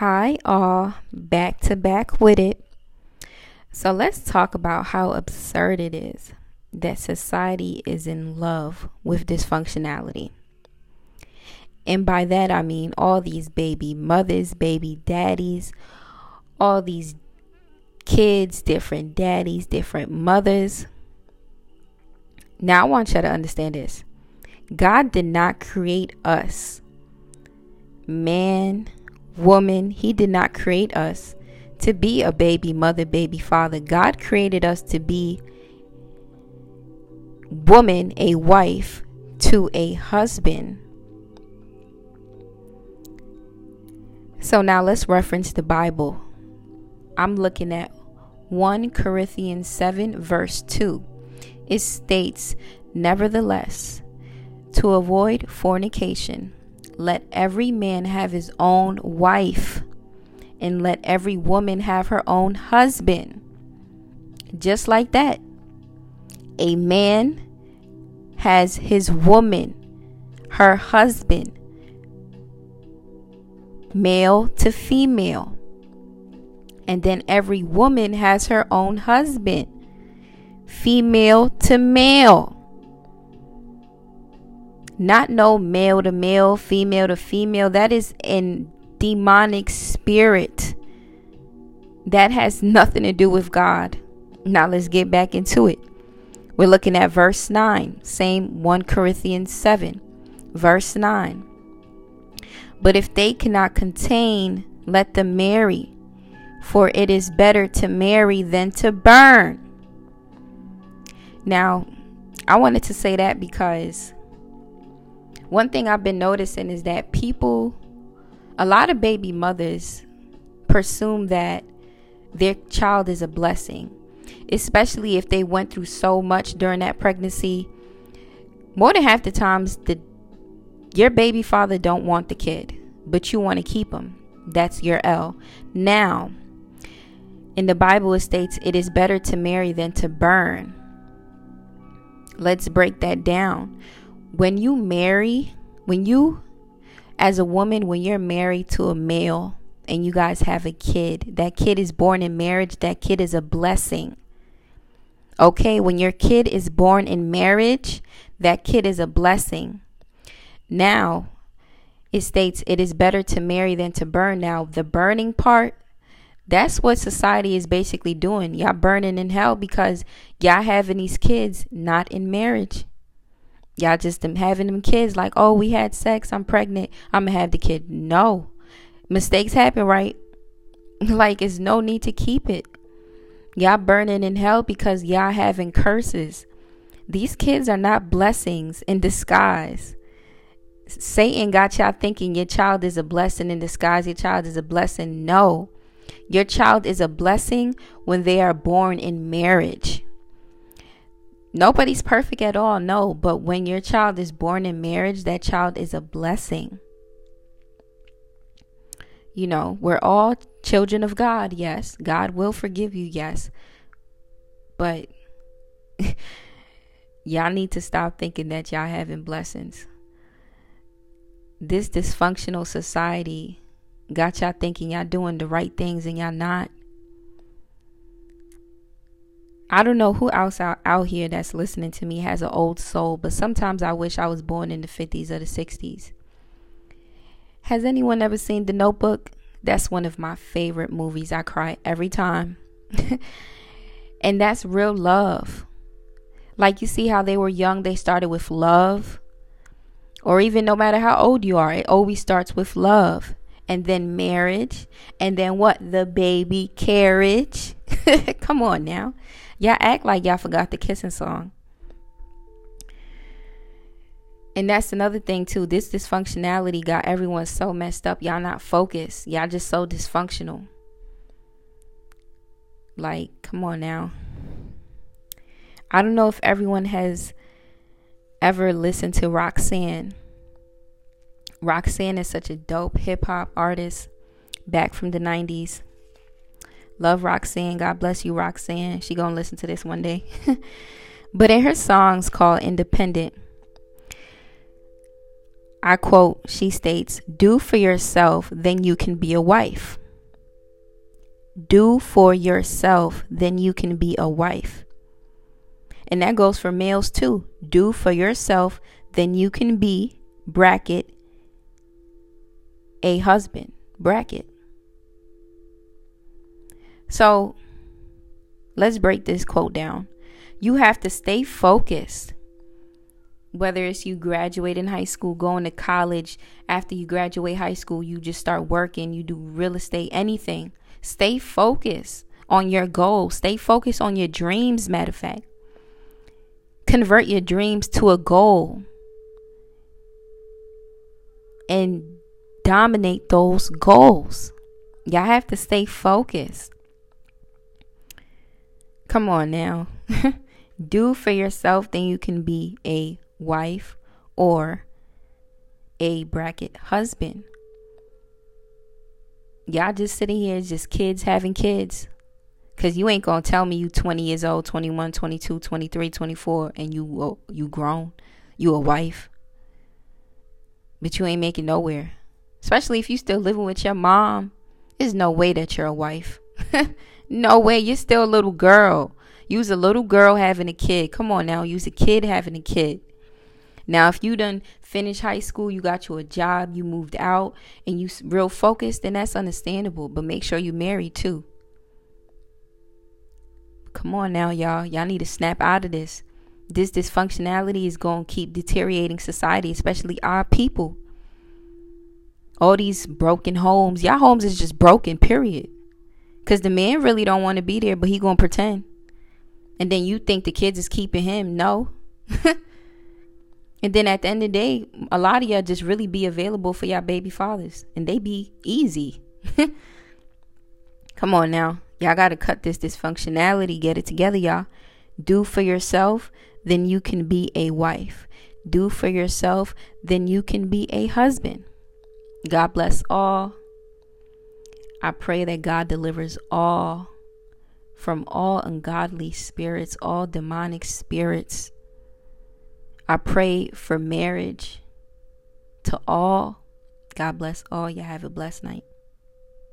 Hi, all, back to back with it. So, let's talk about how absurd it is that society is in love with dysfunctionality. And by that, I mean all these baby mothers, baby daddies, all these kids, different daddies, different mothers. Now, I want you to understand this God did not create us, man, woman, He did not create us to be a baby mother, baby father. God created us to be woman, a wife to a husband. So now let's reference the Bible. I'm looking at 1 Corinthians 7, verse 2. It states, Nevertheless, to avoid fornication, let every man have his own wife, and let every woman have her own husband. Just like that. A man has his woman, her husband, male to female. And then every woman has her own husband, female to male. Not no male to male, female to female. That is in demonic spirit. That has nothing to do with God. Now let's get back into it. We're looking at verse 9, same 1 Corinthians 7, verse 9. But if they cannot contain, let them marry, for it is better to marry than to burn. Now, I wanted to say that because one thing I've been noticing is that people, a lot of baby mothers, presume that their child is a blessing especially if they went through so much during that pregnancy. More than half the times the your baby father don't want the kid but you want to keep him. That's your l. Now in the bible it states it is better to marry than to burn. Let's break that down when you marry when you as a woman when you're married to a male and you guys have a kid that kid is born in marriage that kid is a blessing Okay, when your kid is born in marriage, that kid is a blessing. Now, it states it is better to marry than to burn. Now, the burning part, that's what society is basically doing. Y'all burning in hell because y'all having these kids not in marriage. Y'all just them having them kids like, oh, we had sex, I'm pregnant, I'm gonna have the kid. No. Mistakes happen, right? like, it's no need to keep it. Y'all burning in hell because y'all having curses. These kids are not blessings in disguise. Satan got y'all thinking your child is a blessing in disguise. Your child is a blessing. No. Your child is a blessing when they are born in marriage. Nobody's perfect at all, no. But when your child is born in marriage, that child is a blessing. You know, we're all children of God, yes. God will forgive you, yes. But y'all need to stop thinking that y'all having blessings. This dysfunctional society got y'all thinking y'all doing the right things and y'all not. I don't know who else out, out here that's listening to me has an old soul, but sometimes I wish I was born in the 50s or the 60s. Has anyone ever seen The Notebook? That's one of my favorite movies. I cry every time. and that's real love. Like you see how they were young, they started with love. Or even no matter how old you are, it always starts with love. And then marriage. And then what? The baby carriage. Come on now. Y'all act like y'all forgot the kissing song. And that's another thing too. This dysfunctionality got everyone so messed up. Y'all not focused. Y'all just so dysfunctional. Like, come on now. I don't know if everyone has ever listened to Roxanne. Roxanne is such a dope hip hop artist back from the 90s. Love Roxanne. God bless you, Roxanne. She to listen to this one day. but in her songs called Independent, I quote, she states, Do for yourself, then you can be a wife. Do for yourself, then you can be a wife. And that goes for males too. Do for yourself, then you can be, bracket, a husband, bracket. So let's break this quote down. You have to stay focused. Whether it's you graduate in high school, going to college, after you graduate high school, you just start working, you do real estate, anything. Stay focused on your goals. Stay focused on your dreams, matter of fact. Convert your dreams to a goal and dominate those goals. Y'all have to stay focused. Come on now. Do for yourself, then you can be a wife or a bracket husband. Y'all just sitting here, just kids having kids. Cause you ain't gonna tell me you 20 years old, 21, 22, 23, 24, and you you grown, you a wife, but you ain't making nowhere. Especially if you still living with your mom, there's no way that you're a wife. no way, you're still a little girl. You's a little girl having a kid. Come on now, you's a kid having a kid. Now, if you done finished high school, you got you a job, you moved out, and you real focused, then that's understandable. But make sure you married too. Come on now, y'all. Y'all need to snap out of this. This dysfunctionality is going to keep deteriorating society, especially our people. All these broken homes. Y'all homes is just broken, period. Because the man really don't want to be there, but he to pretend. And then you think the kids is keeping him. No. and then at the end of the day, a lot of y'all just really be available for y'all baby fathers. And they be easy. Come on now. Y'all got to cut this dysfunctionality. Get it together, y'all. Do for yourself, then you can be a wife. Do for yourself, then you can be a husband. God bless all. I pray that God delivers all from all ungodly spirits, all demonic spirits. I pray for marriage to all. God bless all. You have a blessed night.